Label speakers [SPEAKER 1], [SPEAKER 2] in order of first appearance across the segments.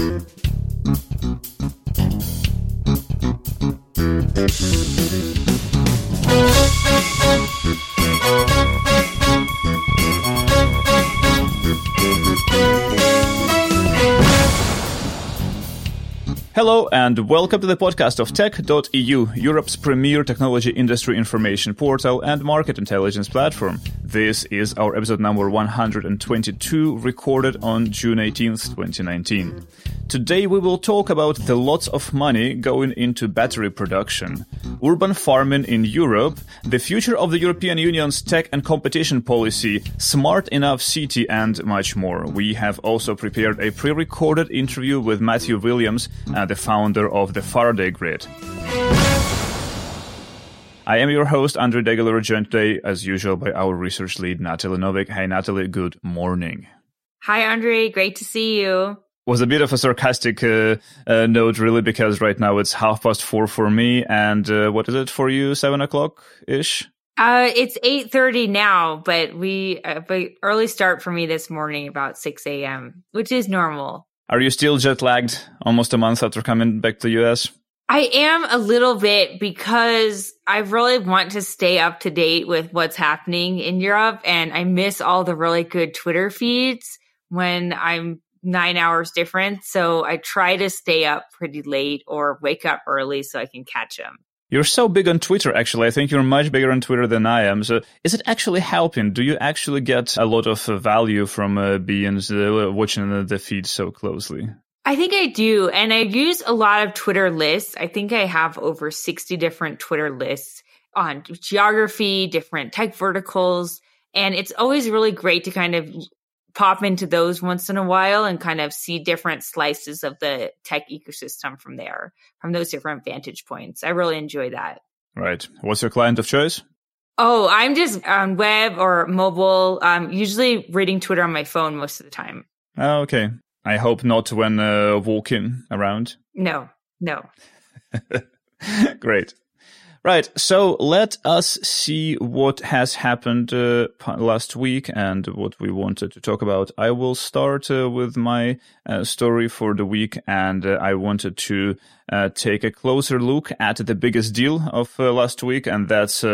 [SPEAKER 1] Thank you. Hello and welcome to the podcast of Tech.eu, Europe's premier technology industry information portal and market intelligence platform. This is our episode number 122, recorded on June 18th, 2019. Today we will talk about the lots of money going into battery production, urban farming in Europe, the future of the European Union's tech and competition policy, smart enough city, and much more. We have also prepared a pre-recorded interview with Matthew Williams, uh, the founder of the Faraday Grid. I am your host, Andre Degeler, joined today, as usual, by our research lead, Natalie Novik. Hey, Natalie, good morning.
[SPEAKER 2] Hi, Andre. Great to see you.
[SPEAKER 1] Was a bit of a sarcastic uh, uh, note, really, because right now it's half past four for me, and uh, what is it for you? Seven o'clock ish.
[SPEAKER 2] Uh, it's eight thirty now, but we uh, but early start for me this morning about six a.m., which is normal.
[SPEAKER 1] Are you still jet lagged? Almost a month after coming back to the US.
[SPEAKER 2] I am a little bit because I really want to stay up to date with what's happening in Europe and I miss all the really good Twitter feeds when I'm nine hours different. So I try to stay up pretty late or wake up early so I can catch them.
[SPEAKER 1] You're so big on Twitter, actually. I think you're much bigger on Twitter than I am. So is it actually helping? Do you actually get a lot of uh, value from uh, being uh, watching the, feed so closely?
[SPEAKER 2] I think I do. And I use a lot of Twitter lists. I think I have over 60 different Twitter lists on geography, different tech verticals. And it's always really great to kind of pop into those once in a while and kind of see different slices of the tech ecosystem from there, from those different vantage points. I really enjoy that.
[SPEAKER 1] Right. What's your client of choice?
[SPEAKER 2] Oh, I'm just on web or mobile. Um, usually reading Twitter on my phone most of the time.
[SPEAKER 1] Oh, okay. I hope not when uh, walking around.
[SPEAKER 2] No, no.
[SPEAKER 1] Great. Right. So let us see what has happened uh, last week and what we wanted to talk about. I will start uh, with my uh, story for the week, and uh, I wanted to uh, take a closer look at the biggest deal of uh, last week, and that's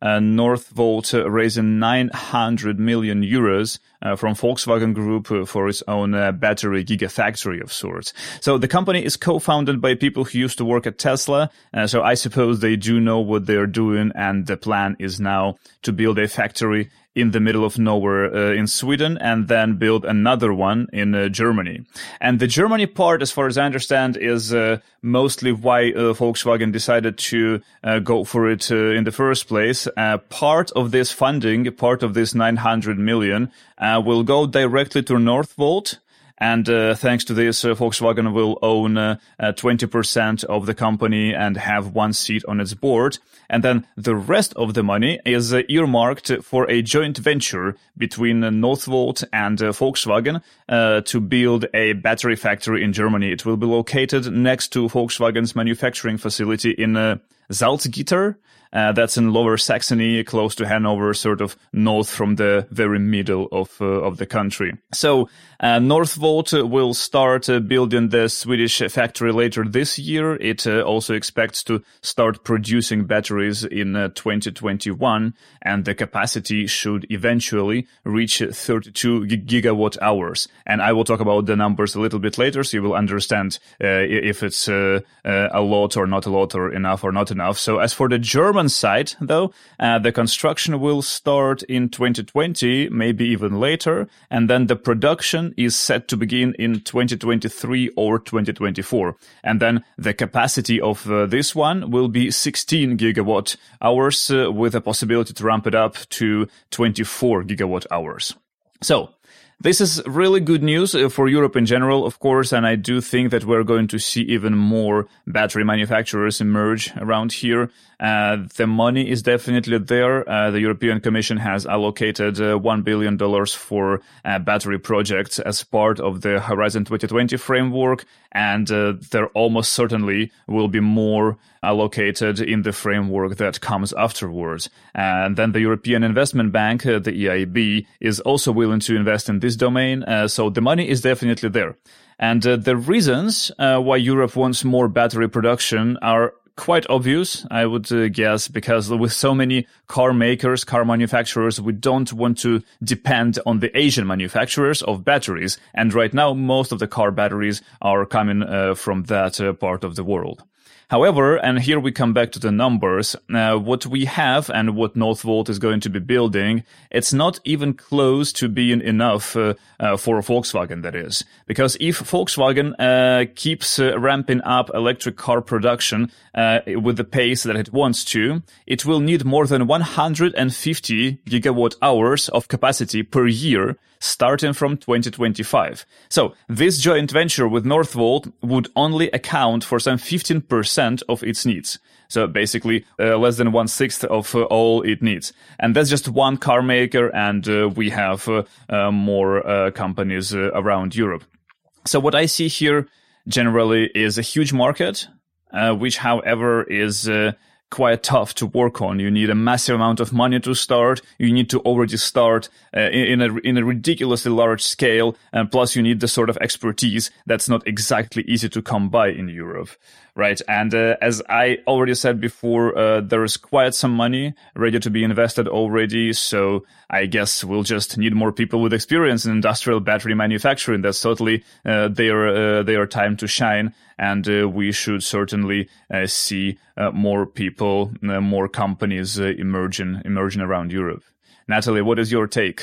[SPEAKER 1] uh, Northvolt raising 900 million euros uh, from Volkswagen Group for its own uh, battery gigafactory of sorts. So the company is co-founded by people who used to work at Tesla. Uh, so I suppose they do know what they're doing, and the plan is now to build a factory in the middle of nowhere uh, in Sweden and then build another one in uh, Germany. And the Germany part, as far as I understand, is uh, mostly why uh, Volkswagen decided to uh, go for it uh, in the first place. part of this funding, part of this 900 million, will go directly to Northvolt. And uh, thanks to this, uh, Volkswagen will own uh, 20% of the company and have one seat on its board. And then the rest of the money is earmarked for a joint venture between Northvolt and Volkswagen to build a battery factory in Germany. It will be located next to Volkswagen's manufacturing facility in Salzgitter. Uh, that's in Lower Saxony, close to Hanover, sort of north from the very middle of uh, of the country. So uh, Northvolt will start uh, building the Swedish factory later this year. It uh, also expects to start producing batteries in uh, 2021, and the capacity should eventually reach 32 gigawatt hours. And I will talk about the numbers a little bit later, so you will understand if it's a lot or not a lot, or enough or not enough. So as for the German German side, though, uh, the construction will start in 2020, maybe even later, and then the production is set to begin in 2023 or 2024. And then the capacity of uh, this one will be 16 gigawatt hours uh, with a possibility to ramp it up to 24 gigawatt hours. So this is really good news uh, for Europe in general, of course, and I do think that we're going to see even more battery manufacturers emerge around here. Uh, the money is definitely there. Uh, the European Commission has allocated uh, $1 billion for uh, battery projects as part of the Horizon 2020 framework, and uh, there almost certainly will be more allocated in the framework that comes afterwards. And then the European Investment Bank, the EIB, is also willing to invest in this domain. Uh, so the money is definitely there. And uh, the reasons uh, why Europe wants more battery production are quite obvious, I would uh, guess, because with so many car makers, car manufacturers, we don't want to depend on the Asian manufacturers of batteries. And right now, most of the car batteries are coming uh, from that uh, part of the world. However, and here we come back to the numbers, uh, what we have and what Northvolt is going to be building, it's not even close to being enough uh, uh, for Volkswagen, that is. Because if Volkswagen uh, keeps uh, ramping up electric car production uh, with the pace that it wants to, it will need more than 150 gigawatt hours of capacity per year starting from 2025. So this joint venture with Northvolt would only account for some 15% of its needs. So basically, uh, less than one sixth of uh, all it needs. And that's just one car maker. And uh, we have uh, uh, more uh, companies around Europe. So what I see here generally is a huge market, which however is quite tough to work on. You need a massive amount of money to start. You need to already start uh, in, a in a ridiculously large scale, and plus you need the sort of expertise that's not exactly easy to come by in Europe right? And uh, as I already said before, uh, there is quite some money ready to be invested already. So I guess we'll just need more people with experience in industrial battery manufacturing. That's totally uh, their uh, their time to shine. And uh, we should certainly uh, see more people, more companies emerging emerging around Europe. Natalie, what is your take?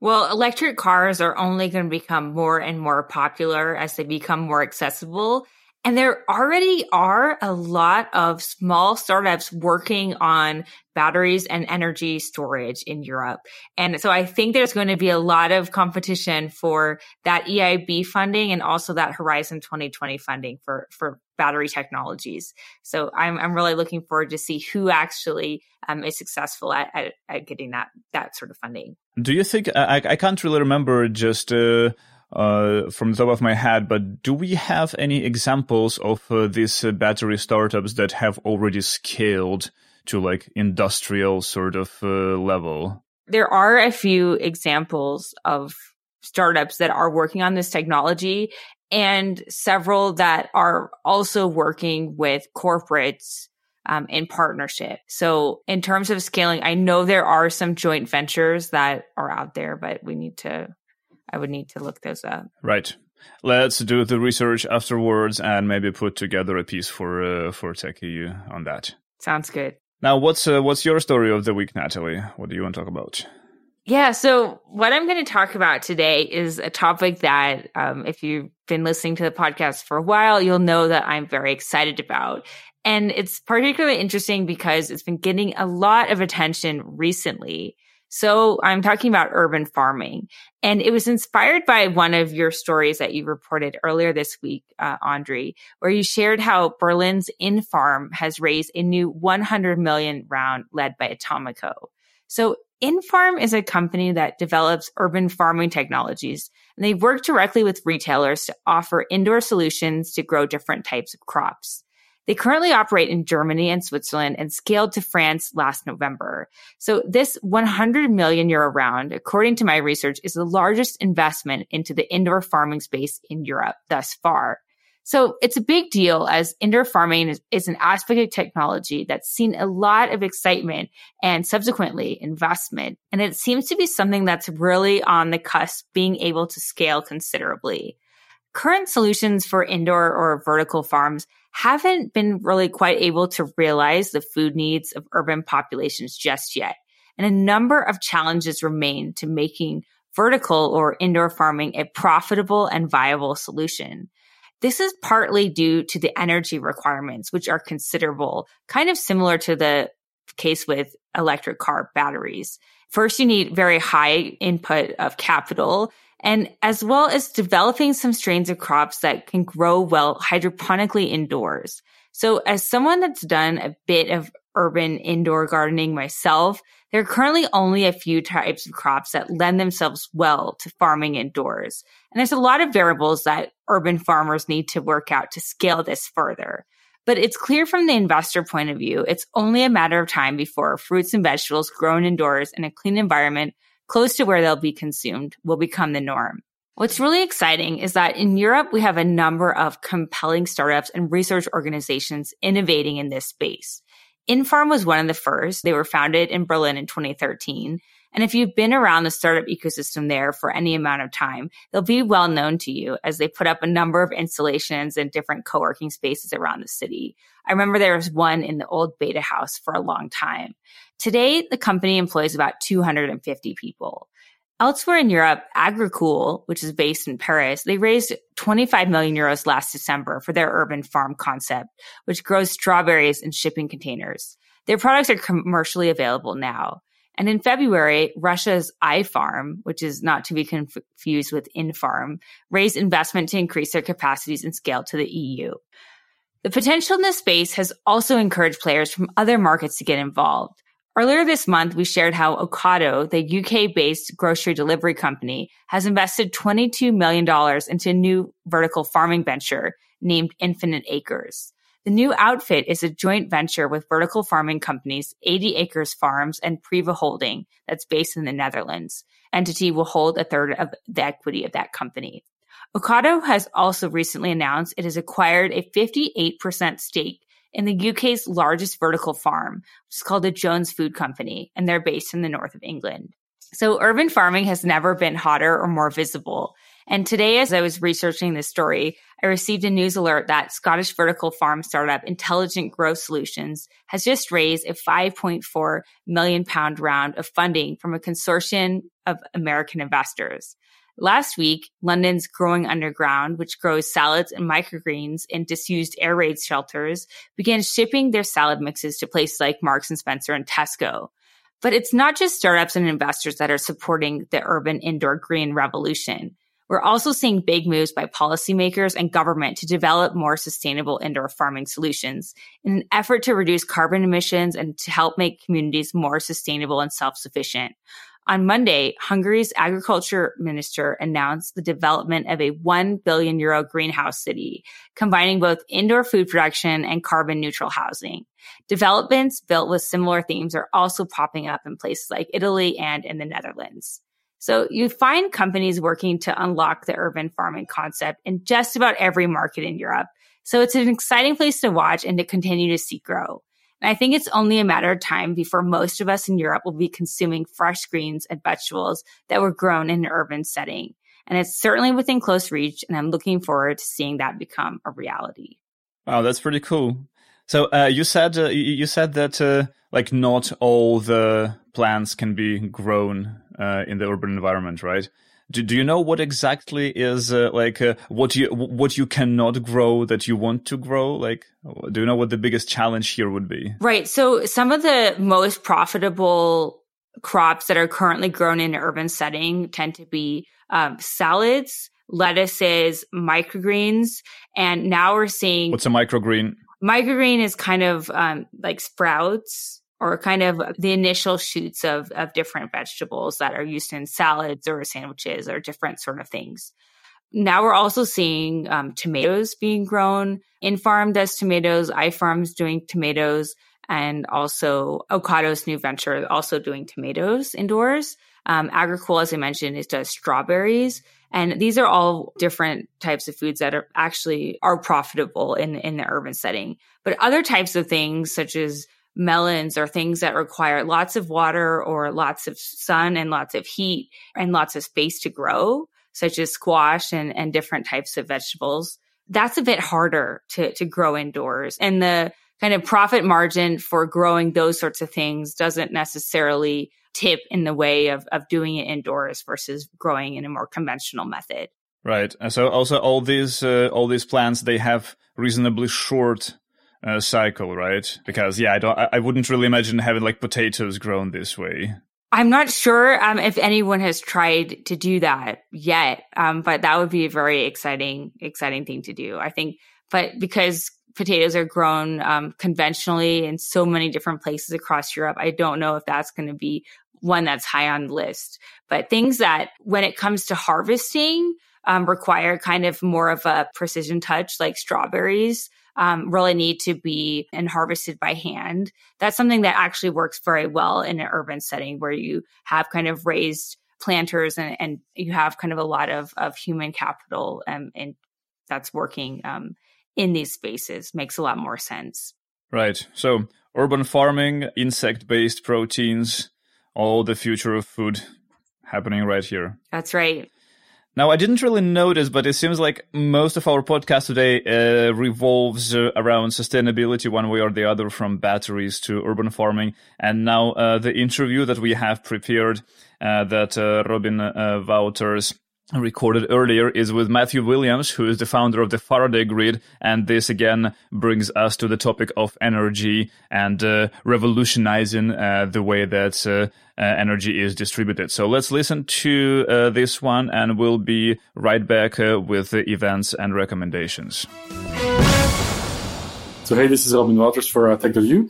[SPEAKER 2] Well, electric cars are only going to become more and more popular as they become more accessible. And there already are a lot of small startups working on batteries and energy storage in Europe. And so I think there's going to be a lot of competition for that EIB funding and also that Horizon 2020 funding for, for battery technologies. So I'm, I'm really looking forward to see who actually um, is successful at, at, at, getting that, that sort of funding.
[SPEAKER 1] Do you think, I, I can't really remember just, uh, uh, from the top of my head, but do we have any examples of uh, these uh, battery startups that have already scaled to like industrial sort of uh, level?
[SPEAKER 2] There are a few examples of startups that are working on this technology and several that are also working with corporates um, in partnership. So in terms of scaling, I know there are some joint ventures that are out there, but we need to I would need to look those up.
[SPEAKER 1] Right. Let's do the research afterwards and maybe put together a piece for uh, for Tech.eu on that.
[SPEAKER 2] Sounds good.
[SPEAKER 1] Now, what's uh, what's your story of the week, Natalie? What do you want to talk about?
[SPEAKER 2] Yeah, so what I'm going to talk about today is a topic that, um, if you've been listening to the podcast for a while, you'll know that I'm very excited about. And it's particularly interesting because it's been getting a lot of attention recently. So I'm talking about urban farming and it was inspired by one of your stories that you reported earlier this week, uh, Andre, where you shared how Berlin's Infarm has raised a new 100 million round led by Atomico. So Infarm is a company that develops urban farming technologies and they work directly with retailers to offer indoor solutions to grow different types of crops. They currently operate in Germany and Switzerland and scaled to France last November. So this 100 million euro round, according to my research, is the largest investment into the indoor farming space in Europe thus far. So it's a big deal as indoor farming is, is, an aspect of technology that's seen a lot of excitement and subsequently investment. And it seems to be something that's really on the cusp being able to scale considerably. Current solutions for indoor or vertical farms haven't been really quite able to realize the food needs of urban populations just yet. And a number of challenges remain to making vertical or indoor farming a profitable and viable solution. This is partly due to the energy requirements, which are considerable, kind of similar to the case with electric car batteries. First, you need very high input of capital and as well as developing some strains of crops that can grow well hydroponically indoors. So as someone that's done a bit of urban indoor gardening myself, there are currently only a few types of crops that lend themselves well to farming indoors. And there's a lot of variables that urban farmers need to work out to scale this further. But it's clear from the investor point of view, it's only a matter of time before fruits and vegetables grown indoors in a clean environment close to where they'll be consumed will become the norm. What's really exciting is that in Europe, we have a number of compelling startups and research organizations innovating in this space. Infarm was one of the first. They were founded in Berlin in 2013. And if you've been around the startup ecosystem there for any amount of time, they'll be well known to you as they put up a number of installations in different co-working spaces around the city. I remember there was one in the old beta house for a long time. Today, the company employs about 250 people. Elsewhere in Europe, Agricool, which is based in Paris, they raised 25 million euros last December for their urban farm concept, which grows strawberries in shipping containers. Their products are commercially available now. And in February, Russia's iFarm, which is not to be confused with Infarm, raised investment to increase their capacities and scale to the EU. The potential in this space has also encouraged players from other markets to get involved. Earlier this month, we shared how Ocado, the UK based grocery delivery company, has invested $22 million into a new vertical farming venture named Infinite Acres. The new outfit is a joint venture with vertical farming companies 80 Acres Farms and Priva Holding that's based in the Netherlands. Entity will hold a third of the equity of that company. Ocado has also recently announced it has acquired a 58% stake in the UK's largest vertical farm, which is called the Jones Food Company, and they're based in the north of England. So urban farming has never been hotter or more visible. And today, as I was researching this story, I received a news alert that Scottish vertical farm startup Intelligent Growth Solutions has just raised a 5.4 million pound round of funding from a consortium of American investors. Last week, London's Growing Underground, which grows salads and microgreens in disused air raid shelters, began shipping their salad mixes to places like Marks and Spencer and Tesco. But it's not just startups and investors that are supporting the urban indoor green revolution. We're also seeing big moves by policymakers and government to develop more sustainable indoor farming solutions in an effort to reduce carbon emissions and to help make communities more sustainable and self-sufficient. On Monday, Hungary's agriculture minister announced the development of a 1 billion euro greenhouse city, combining both indoor food production and carbon neutral housing. Developments built with similar themes are also popping up in places like Italy and in the Netherlands. So you find companies working to unlock the urban farming concept in just about every market in Europe. So it's an exciting place to watch and to continue to see grow. And I think it's only a matter of time before most of us in Europe will be consuming fresh greens and vegetables that were grown in an urban setting. And it's certainly within close reach. And I'm looking forward to seeing that become a reality.
[SPEAKER 1] Wow, that's pretty cool. So uh, you said uh, you said that uh, like not all the plants can be grown uh, in the urban environment, right? do, do you know what exactly is uh, like uh, what you what you cannot grow that you want to grow? Like do you know what the biggest challenge here would be?
[SPEAKER 2] Right. So some of the most profitable crops that are currently grown in an urban setting tend to be um, salads lettuces microgreens and now we're seeing
[SPEAKER 1] what's a microgreen
[SPEAKER 2] microgreen is kind of um, like sprouts or kind of the initial shoots of, of different vegetables that are used in salads or sandwiches or different sort of things. Now we're also seeing um, tomatoes being grown. in Infarm does tomatoes, iFarm's doing tomatoes, and also Ocado's new venture also doing tomatoes indoors. Um, Agricool, as I mentioned, is does strawberries. And these are all different types of foods that are actually are profitable in, in the urban setting. But other types of things such as melons or things that require lots of water or lots of sun and lots of heat and lots of space to grow, such as squash and, and different types of vegetables, that's a bit harder to, to grow indoors. And the kind of profit margin for growing those sorts of things doesn't necessarily tip in the way of, of doing it indoors versus growing in a more conventional method.
[SPEAKER 1] Right. And so also all these uh, all these plants they have reasonably short uh, cycle, right? Because yeah, I don't, I, I wouldn't really imagine having like potatoes grown this way.
[SPEAKER 2] I'm not sure um, if anyone has tried to do that yet, um, but that would be a very exciting, exciting thing to do. I think, but because potatoes are grown um, conventionally in so many different places across Europe, I don't know if that's going to be one that's high on the list. But things that, when it comes to harvesting, um, require kind of more of a precision touch, like strawberries um, really need to be and harvested by hand. That's something that actually works very well in an urban setting where you have kind of raised planters and, and you have kind of a lot of, of human capital um, and that's working um, in these spaces makes a lot more sense.
[SPEAKER 1] Right. So urban farming, insect based proteins, all the future of food happening right here.
[SPEAKER 2] That's right.
[SPEAKER 1] Now, I didn't really notice, but it seems like most of our podcast today uh, revolves uh, around sustainability one way or the other, from batteries to urban farming. And now, uh, the interview that we have prepared, uh, that uh, Robin uh, Wouters recorded earlier is with Matthew Williams, who is the founder of the Faraday Grid. And this again brings us to the topic of energy and uh, revolutionizing uh, the way that uh, uh energy is distributed. So let's listen to uh, this one and we'll be right back uh, with the events and recommendations.
[SPEAKER 3] So hey, this is Robin Wouters for uh,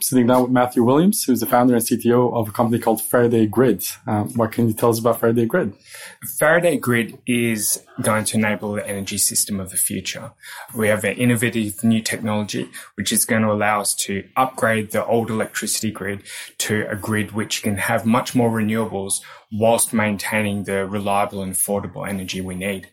[SPEAKER 3] sitting down with Matthew Williams, who's the founder and CTO of a company called Faraday Grid. Um, what can you tell us about Faraday Grid?
[SPEAKER 4] Faraday Grid is going to enable the energy system of the future. We have an innovative new technology, which is going to allow us to upgrade the old electricity grid to a grid which can have much more renewables whilst maintaining the reliable and affordable energy we need.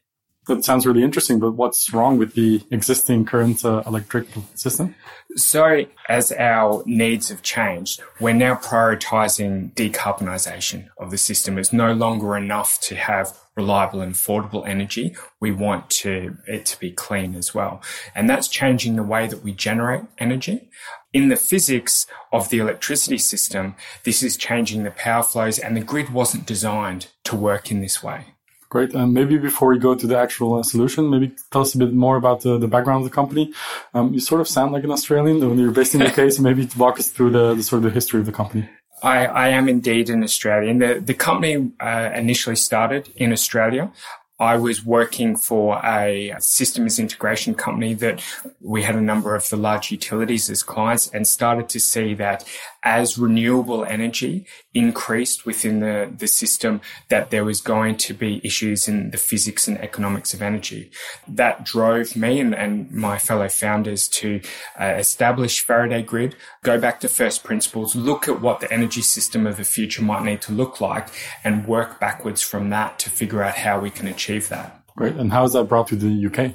[SPEAKER 3] That sounds really interesting, but what's wrong with the existing current uh, electric system?
[SPEAKER 4] So, as our needs have changed, we're now prioritizing decarbonisation of the system. It's no longer enough to have reliable and affordable energy. We want to, it to be clean as well. And that's changing the way that we generate energy. In the physics of the electricity system, this is changing the power flows and the grid wasn't designed to work in this way.
[SPEAKER 3] Great. And maybe before we go to the actual uh, solution, maybe tell us a bit more about the, the background of the company. Um, you sort of sound like an Australian when you're based in the UK, so maybe walk us through the, the, sort of the history of the company.
[SPEAKER 4] I, I am indeed an Australian. The, the company uh, initially started in Australia. I was working for a systems integration company that we had a number of the large utilities as clients and started to see that as renewable energy increased within the, the system, that there was going to be issues in the physics and economics of energy. That drove me and, and my fellow founders to uh, establish Faraday Grid, go back to first principles, look at what the energy system of the future might need to look like, and work backwards from that to figure out how we can achieve that.
[SPEAKER 3] Great. And how is that brought to the UK?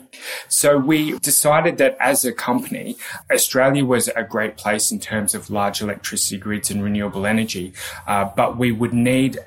[SPEAKER 4] So we decided that as a company, Australia was a great place in terms of large electricity grids and renewable energy, uh, but we would need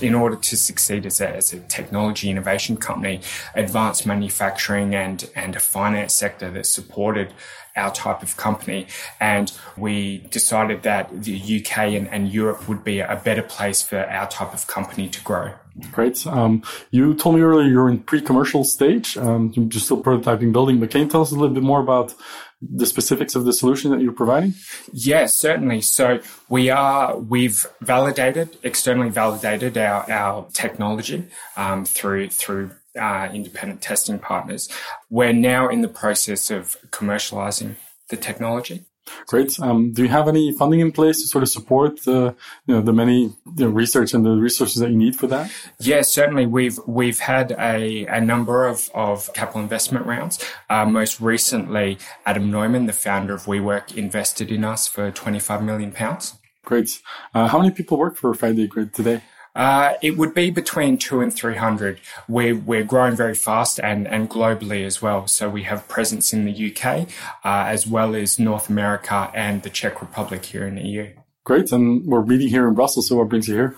[SPEAKER 4] in order to succeed as a, as a, technology innovation company, advanced manufacturing and, and a finance sector that supported our type of company. And we decided that the UK and, and Europe would be a better place for our type of company to grow.
[SPEAKER 3] Great. Um, you told me earlier you're in pre-commercial stage. Um, you're still prototyping building, but can you tell us a little bit more about the specifics of the solution that you're providing?
[SPEAKER 4] Yes, certainly. So we are, we've validated, externally validated our, our technology, um, through, through, uh, independent testing partners. We're now in the process of commercializing the technology.
[SPEAKER 3] Great. Um, do you have any funding in place to sort of support the, you know, the many you know, research and the resources that you need for that?
[SPEAKER 4] Yes, certainly. We've we've had a, a number of, of capital investment rounds. Uh, most recently, Adam Neumann, the founder of WeWork, invested in us for twenty five million pounds.
[SPEAKER 3] Great. Uh, how many people work for Faraday Grid today?
[SPEAKER 4] Uh, it would be between two and 300. We're, we're growing very fast and, and globally as well. So we have presence in the UK, uh, as well as North America and the Czech Republic here in the EU.
[SPEAKER 3] Great. And we're meeting here in Brussels. So what brings you here?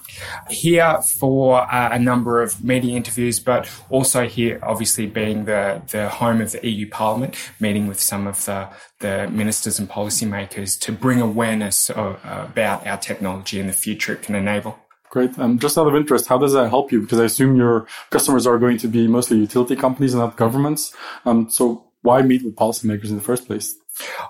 [SPEAKER 4] Here for uh, a number of media interviews, but also here, obviously being the, the home of the EU Parliament, meeting with some of the, the ministers and policymakers to bring awareness of, about our technology and the future it can enable.
[SPEAKER 3] Great. Um, just out of interest, how does that help you? Because I assume your customers are going to be mostly utility companies and not governments. Um, so why meet with policymakers in the first place?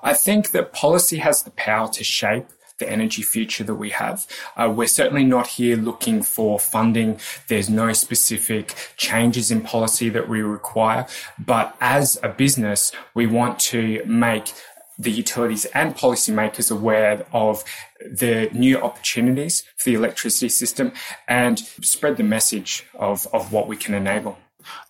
[SPEAKER 4] I think that policy has the power to shape the energy future that we have. Uh, we're certainly not here looking for funding. There's no specific changes in policy that we require. But as a business, we want to make the utilities and policymakers aware of the new opportunities for the electricity system and spread the message of, of what we can enable.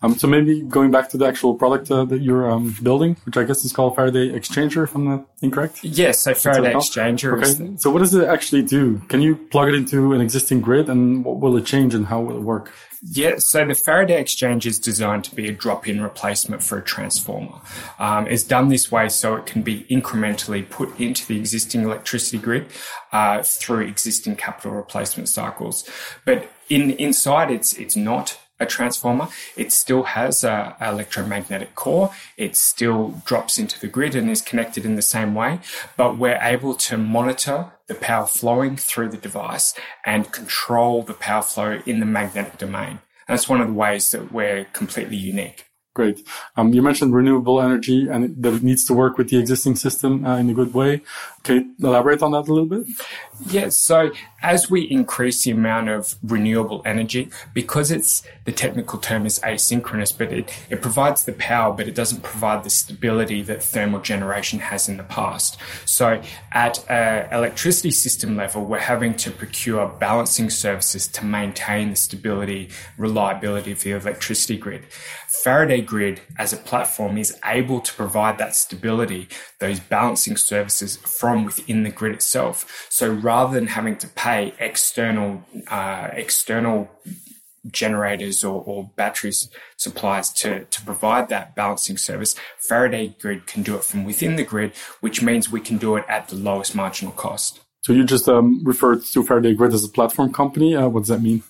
[SPEAKER 3] Um, so maybe going back to the actual product uh, that you're um, building, which I guess is called Faraday Exchanger, if I'm not incorrect.
[SPEAKER 4] Yes, so Faraday Exchanger.
[SPEAKER 3] Okay. So what does it actually do? Can you plug it into an existing grid, and what will it change, and how will it work?
[SPEAKER 4] Yeah, so the Faraday Exchange is designed to be a drop-in replacement for a transformer. Um, it's done this way so it can be incrementally put into the existing electricity grid uh, through existing capital replacement cycles. But in inside, it's it's not a transformer. It still has a, a, electromagnetic core. It still drops into the grid and is connected in the same way, but we're able to monitor the power flowing through the device and control the power flow in the magnetic domain. And that's one of the ways that we're completely unique.
[SPEAKER 3] Great. Um, you mentioned renewable energy and that it needs to work with the existing system uh, in a good way. Can you elaborate on that a little bit?
[SPEAKER 4] Yes. So as we increase the amount of renewable energy, because it's the technical term is asynchronous, but it, it provides the power, but it doesn't provide the stability that thermal generation has in the past. So at an electricity system level, we're having to procure balancing services to maintain the stability, reliability of the electricity grid. Faraday Grid as a platform is able to provide that stability, those balancing services from within the grid itself. So rather than having to pay external uh, external generators or, or batteries suppliers to, to provide that balancing service, Faraday Grid can do it from within the grid, which means we can do it at the lowest marginal cost.
[SPEAKER 3] So you just um, referred to Faraday Grid as a platform company. Uh, what does that mean?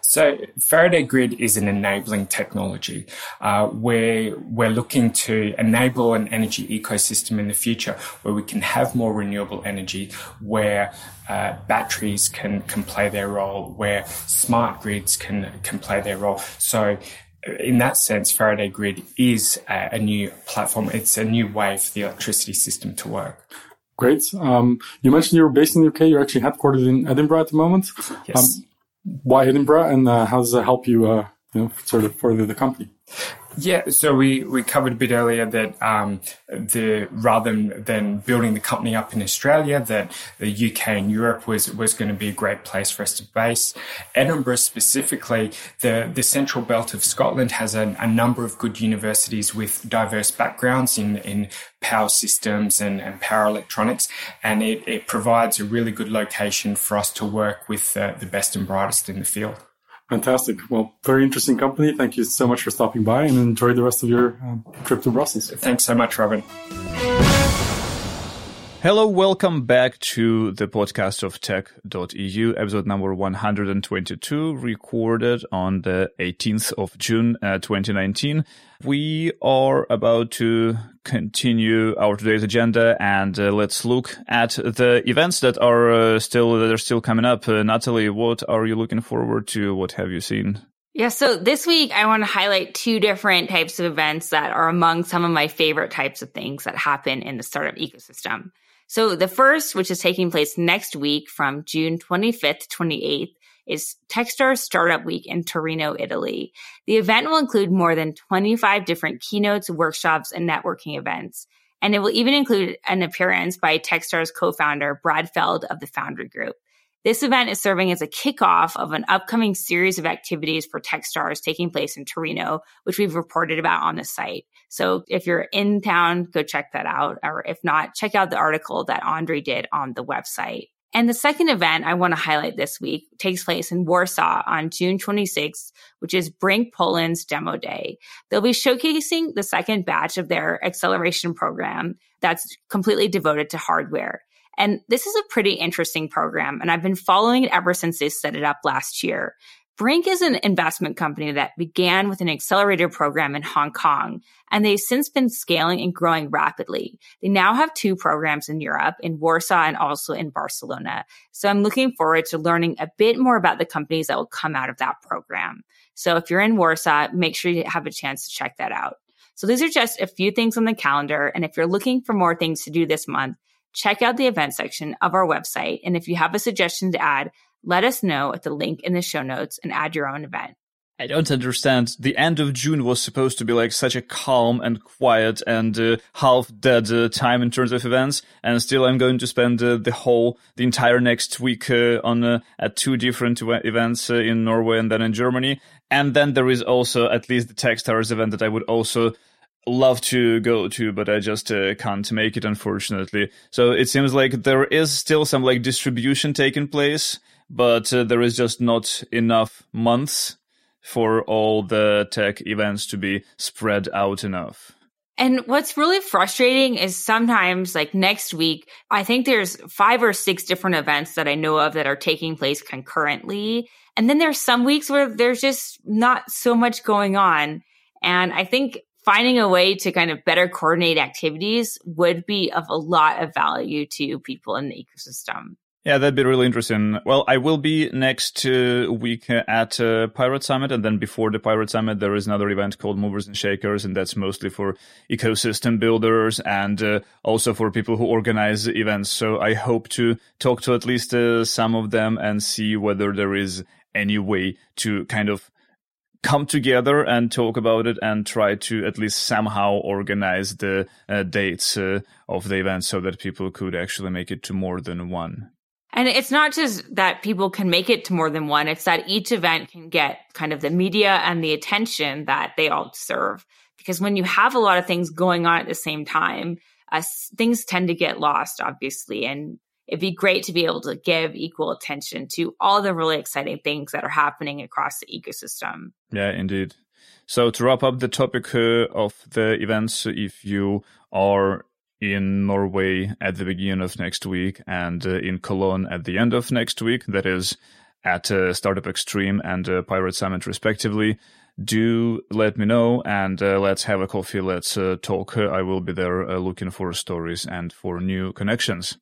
[SPEAKER 4] So Faraday Grid is an enabling technology uh, where we're looking to enable an energy ecosystem in the future where we can have more renewable energy, where uh, batteries can can play their role, where smart grids can can play their role. So in that sense, Faraday Grid is a, a, new platform. It's a new way for the electricity system to work.
[SPEAKER 3] Great. Um, you mentioned you're based in the UK. You're actually headquartered in Edinburgh at the moment.
[SPEAKER 4] Yes. Um,
[SPEAKER 3] why Edinburgh, and uh, how does that help you, uh, you know, sort of further the company?
[SPEAKER 4] Yeah, so we, we covered a bit earlier that um, the rather than, building the company up in Australia, that the UK and Europe was was going to be a great place for us to base. Edinburgh specifically, the the central belt of Scotland has a, a number of good universities with diverse backgrounds in in power systems and, and power electronics, and it, it provides a really good location for us to work with uh, the best and brightest in the field.
[SPEAKER 3] Fantastic. Well, very interesting company. Thank you so much for stopping by and enjoy the rest of your uh, trip to Brussels.
[SPEAKER 4] Thanks so much, Robin.
[SPEAKER 1] Hello, welcome back to the podcast of tech.eu, episode number 122, recorded on the 18th of June, uh, 2019. We are about to continue our today's agenda and uh, let's look at the events that are uh, still, that are still coming up. Uh, Natalie, what are you looking forward to? What have you seen?
[SPEAKER 2] Yeah, so this week I want to highlight two different types of events that are among some of my favorite types of things that happen in the startup ecosystem. So the first, which is taking place next week from June 25th to 28th, is Techstars Startup Week in Torino, Italy. The event will include more than 25 different keynotes, workshops, and networking events. And it will even include an appearance by Techstars co-founder Brad Feld of the Foundry Group. This event is serving as a kickoff of an upcoming series of activities for Techstars taking place in Torino, which we've reported about on the site. So if you're in town, go check that out. Or if not, check out the article that Andre did on the website. And the second event I want to highlight this week takes place in Warsaw on June 26th, which is Brink Poland's demo day. They'll be showcasing the second batch of their acceleration program that's completely devoted to hardware. And this is a pretty interesting program, and I've been following it ever since they set it up last year. Brink is an investment company that began with an accelerator program in Hong Kong, and they've since been scaling and growing rapidly. They now have two programs in Europe, in Warsaw and also in Barcelona. So I'm looking forward to learning a bit more about the companies that will come out of that program. So if you're in Warsaw, make sure you have a chance to check that out. So these are just a few things on the calendar. And if you're looking for more things to do this month, check out the event section of our website. And if you have a suggestion to add, let us know at the link in the show notes and add your own event.
[SPEAKER 1] I don't understand. The end of June was supposed to be like such a calm and quiet and uh, half dead uh, time in terms of events, and still I'm going to spend uh, the whole, the entire next week uh, on uh, at two different events uh, in Norway and then in Germany. And then there is also at least the Techstars event that I would also love to go to, but I just uh, can't make it, unfortunately. So it seems like there is still some like distribution taking place, but uh, there is just not enough months for all the tech events to be spread out enough.
[SPEAKER 2] And what's really frustrating is sometimes, like next week, I think there's five or six different events that I know of that are taking place concurrently. And then there's some weeks where there's just not so much going on. And I think finding a way to kind of better coordinate activities would be of a lot of value to people in the ecosystem.
[SPEAKER 1] Yeah, that'd be really interesting. Well, I will be next uh, week at uh, Pirate Summit, and then before the Pirate Summit, there is another event called Movers and Shakers, and that's mostly for ecosystem builders and uh, also for people who organize events. So I hope to talk to at least uh, some of them and see whether there is any way to kind of come together and talk about it and try to at least somehow organize the uh, dates uh, of the event so that people could actually make it to more than one.
[SPEAKER 2] And it's not just that people can make it to more than one, it's that each event can get kind of the media and the attention that they all deserve. Because when you have a lot of things going on at the same time, uh, things tend to get lost, obviously. And it'd be great to be able to give equal attention to all the really exciting things that are happening across the ecosystem.
[SPEAKER 1] Yeah, indeed. So to wrap up the topic uh, of the events, if you are in Norway at the beginning of next week and uh, in Cologne at the end of next week. That is at uh, Startup Extreme and uh, Pirate Summit, respectively. Do let me know and uh, let's have a coffee. Let's uh, talk. I will be there uh, looking for stories and for new connections.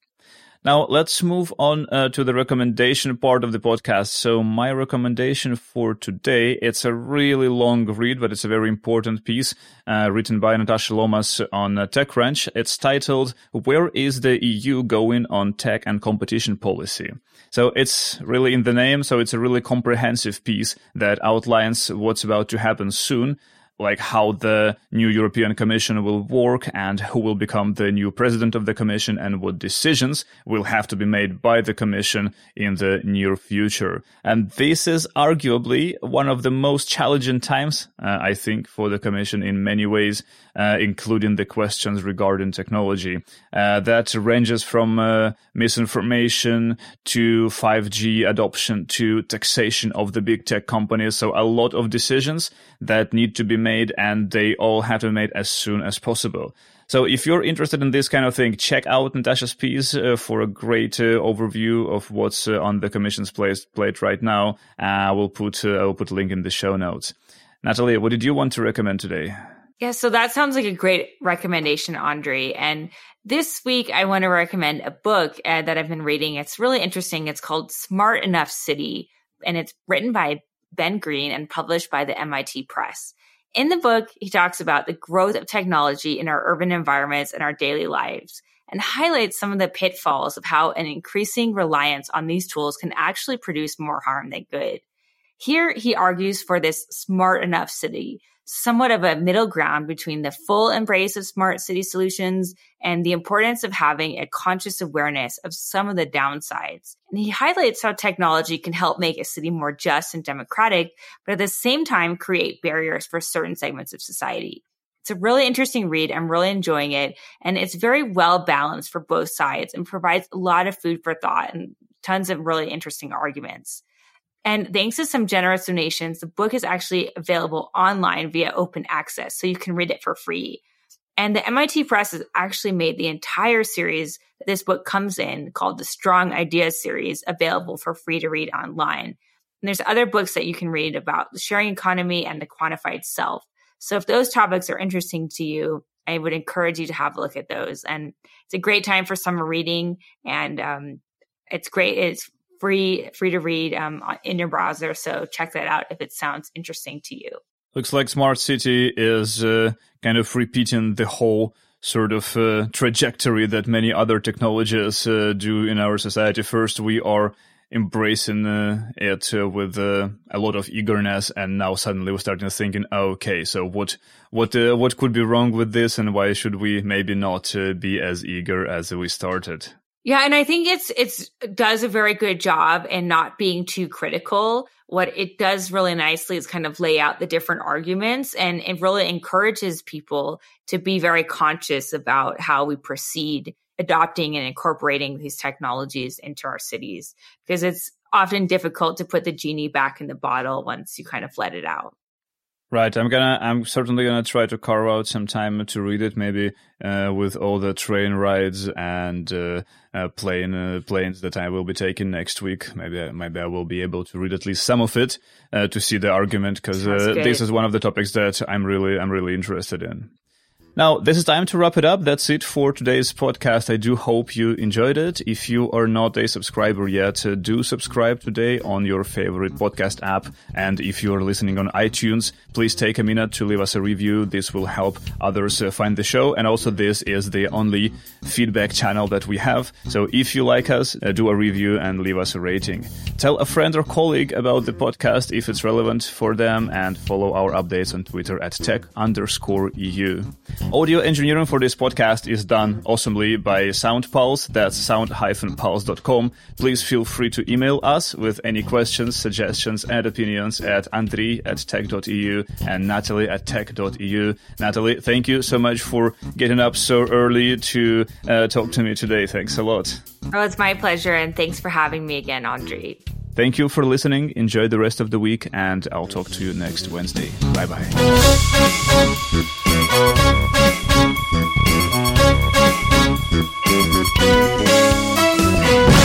[SPEAKER 1] Now let's move on uh, to the recommendation part of the podcast. So my recommendation for today, it's a really long read, but it's a very important piece uh, written by Natasha Lomas on uh, TechCrunch. It's titled, Where is the EU going on tech and competition policy? So it's really in the name. So it's a really comprehensive piece that outlines what's about to happen soon like how the new European Commission will work and who will become the new president of the Commission and what decisions will have to be made by the Commission in the near future. And this is arguably one of the most challenging times, uh, I think, for the Commission in many ways, uh, including the questions regarding technology. Uh, that ranges from uh, misinformation to 5G adoption to taxation of the big tech companies. So a lot of decisions that need to be made and they all have to be made as soon as possible. So if you're interested in this kind of thing, check out Natasha's piece uh, for a great uh, overview of what's uh, on the commission's plate, right now. I will put uh, I will put a link in the show notes. Natalie, what did you want to recommend today?
[SPEAKER 2] Yeah, so that sounds like a great recommendation, Andre. And this week, I want to recommend a book uh, that I've been reading. It's really interesting. It's called Smart Enough City, and it's written by Ben Green and published by the MIT Press. In the book, he talks about the growth of technology in our urban environments and our daily lives and highlights some of the pitfalls of how an increasing reliance on these tools can actually produce more harm than good. Here, he argues for this smart enough city, somewhat of a middle ground between the full embrace of smart city solutions and the importance of having a conscious awareness of some of the downsides. And he highlights how technology can help make a city more just and democratic, but at the same time create barriers for certain segments of society. It's a really interesting read. I'm really enjoying it. And it's very well balanced for both sides and provides a lot of food for thought and tons of really interesting arguments. And thanks to some generous donations, the book is actually available online via open access, so you can read it for free. And the MIT Press has actually made the entire series that this book comes in, called the Strong Ideas series, available for free to read online. And there's other books that you can read about the sharing economy and the quantified self. So if those topics are interesting to you, I would encourage you to have a look at those. And it's a great time for summer reading, and um, it's great. It's free free to read um, in your browser. So check that out if it sounds interesting to you.
[SPEAKER 1] Looks like Smart City is uh, kind of repeating the whole sort of uh, trajectory that many other technologies uh, do in our society. First, we are embracing uh, it uh, with uh, a lot of eagerness, and now suddenly we're starting to thinking, okay, so what what what could be wrong with this, and why should we maybe not be as eager as we started?
[SPEAKER 2] Yeah, and I think it's it's does a very good job in not being too critical what it does really nicely is kind of lay out the different arguments and it really encourages people to be very conscious about how we proceed adopting and incorporating these technologies into our cities because it's often difficult to put the genie back in the bottle once you kind of let it out.
[SPEAKER 1] Right. I'm gonna. I'm certainly gonna try to carve out some time to read it. Maybe uh, with all the train rides and uh, uh, plane uh, planes that I will be taking next week. Maybe maybe I will be able to read at least some of it uh, to see the argument because uh, this is one of the topics that I'm really I'm really interested in. Now, this is time to wrap it up. That's it for today's podcast. I do hope you enjoyed it. If you are not a subscriber yet, uh, do subscribe today on your favorite podcast app. And if you are listening on iTunes, please take a minute to leave us a review. This will help others uh, find the show. And also, this is the only feedback channel that we have. So if you like us, uh, do a review and leave us a rating. Tell a friend or colleague about the podcast if it's relevant for them and follow our updates on Twitter at tech underscore EU. Audio engineering for this podcast is done awesomely by SoundPulse. That's sound-pulse.com. Please feel free to email us with any questions, suggestions, and opinions at Andri at tech.eu and Natalie at tech.eu. Natalie, thank you so much for getting up so early to uh, talk to me today. Thanks a lot.
[SPEAKER 2] Oh, it's my pleasure. And thanks for having me again, Andri.
[SPEAKER 1] Thank you for listening. Enjoy the rest of the week, and I'll talk to you next Wednesday. Bye bye. Thank you.